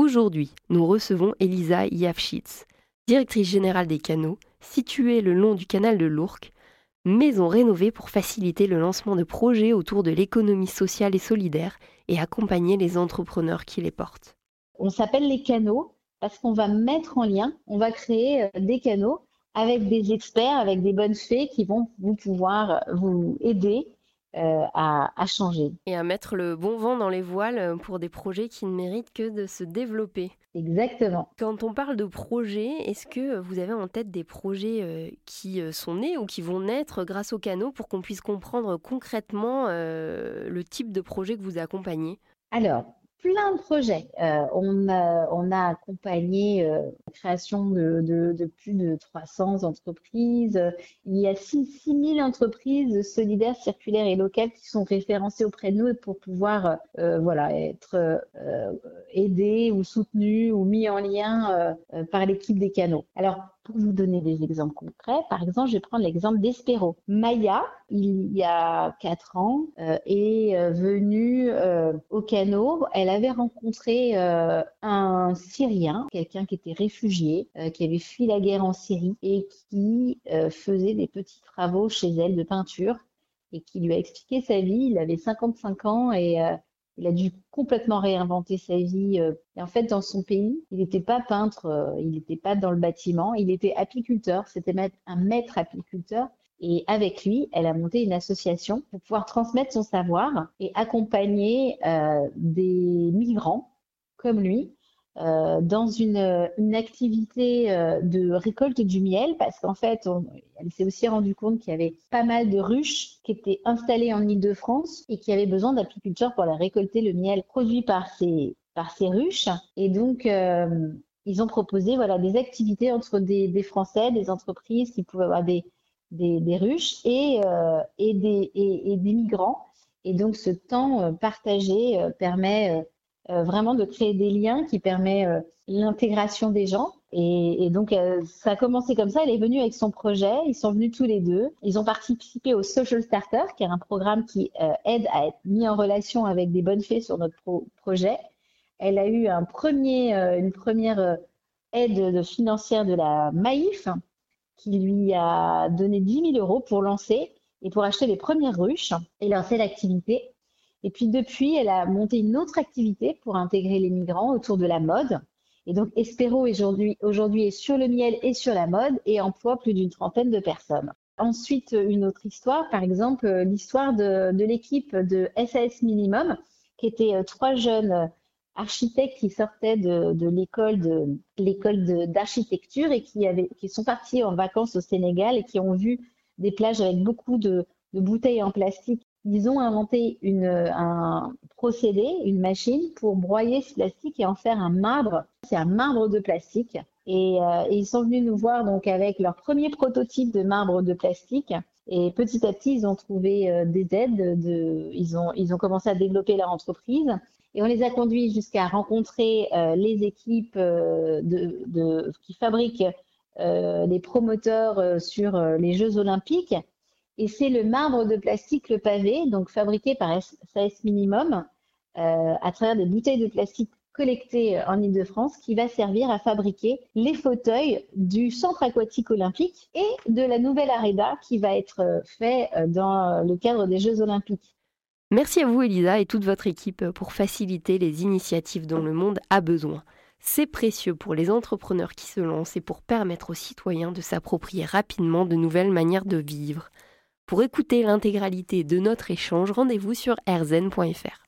Aujourd'hui, nous recevons Elisa Yavchitz, directrice générale des canaux, située le long du canal de l'Ourcq, maison rénovée pour faciliter le lancement de projets autour de l'économie sociale et solidaire et accompagner les entrepreneurs qui les portent. On s'appelle les canaux parce qu'on va mettre en lien, on va créer euh, des canaux avec des experts, avec des bonnes fées qui vont vous pouvoir vous aider euh, à, changer. Et à mettre le bon vent dans les voiles pour des projets qui ne méritent que de se développer. Exactement. Quand on parle de projets, est-ce que vous avez en tête des projets euh, qui euh, sont nés ou qui vont naître grâce aux canaux pour qu'on puisse comprendre concrètement le type de projet que vous accompagnez? Alors, plein de projets. Euh, on, a, on, a, accompagné euh, la création de, de, de, plus de 300 entreprises. Il y a 6, 000 entreprises solidaires, circulaires et locales qui sont référencées auprès de nous pour pouvoir euh, voilà, être euh, aidées ou soutenues ou mis en lien euh, par l'équipe des canaux. Alors, pour vous donner des exemples concrets, par exemple, je vais prendre l'exemple d'Espero. Maya, il y a quatre ans, euh, est euh, venue euh, au canot. Elle avait rencontré un Syrien, quelqu'un qui était réfugié, qui avait fui la guerre en Syrie et qui faisait des petits travaux chez elle de peinture et qui lui a expliqué sa vie. Il avait 55 ans et il a dû complètement réinventer sa vie. Euh, et en fait, dans son pays, il n'était pas peintre, euh, il n'était pas dans le bâtiment, il était apiculteur, c'était un maître apiculteur. Et avec lui, elle a monté une association pour pouvoir transmettre son savoir et accompagner euh, des migrants comme lui euh, dans une, activité euh, de récolte du miel parce qu'en fait, elle s'est aussi rendu compte qu'il y avait pas mal de ruches qui étaient installées en Île-de-France et qui avaient besoin d'apiculteurs pour la récolter le miel produit par ces, par ces ruches. Et donc, euh, ils ont proposé voilà, des activités entre des, Français, des entreprises qui pouvaient avoir des, des, ruches et, et, des, et, des migrants. Et donc, ce temps partagé permet euh, vraiment de créer des liens qui permet euh, l'intégration des gens. Et, donc, euh, ça a commencé comme ça. Elle est venue avec son projet. Ils sont venus tous les deux. Ils ont participé au Social Starter, qui est un programme qui aide à être mis en relation avec des bonnes fées sur notre projet. Elle a eu une première aide financière de la Maïf, qui lui a donné 10 000 euros pour lancer et pour acheter les premières ruches et lancer l'activité. Et puis depuis, elle a monté une autre activité pour intégrer les migrants autour de la mode. Et donc Espero aujourd'hui, est sur le miel et sur la mode et emploie plus d'une trentaine de personnes. Ensuite, une autre histoire, par exemple l'histoire de, l'équipe de SAS Minimum, qui étaient euh, trois jeunes architectes qui sortaient de, l'école d'architecture et qui sont partis en vacances au Sénégal et qui ont vu des plages avec beaucoup de, de bouteilles en plastique ils ont inventé une, un procédé, une machine pour broyer ce plastique et en faire un marbre. C'est un marbre de plastique. Et, euh, ils sont venus nous voir donc avec leur premier prototype de marbre de plastique. Et petit à petit, ils ont trouvé euh, des aides. De, ils, ont, commencé à développer leur entreprise. Et on les a conduits jusqu'à rencontrer euh, les équipes qui fabriquent les promoteurs sur les Jeux olympiques et c'est le marbre de plastique, le pavé, donc fabriqué par SAS Minimum euh, à travers des bouteilles de plastique collectées en Ile-de-France qui va servir à fabriquer les fauteuils du centre aquatique olympique et de la nouvelle arena qui va être euh, fait euh, dans le cadre des Jeux olympiques. Merci à vous Elisa et toute votre équipe pour faciliter les initiatives dont le monde a besoin. C'est précieux pour les entrepreneurs qui se lancent et pour permettre aux citoyens de s'approprier rapidement de nouvelles manières de vivre. Pour écouter l'intégralité de notre échange, rendez-vous sur rzn.fr.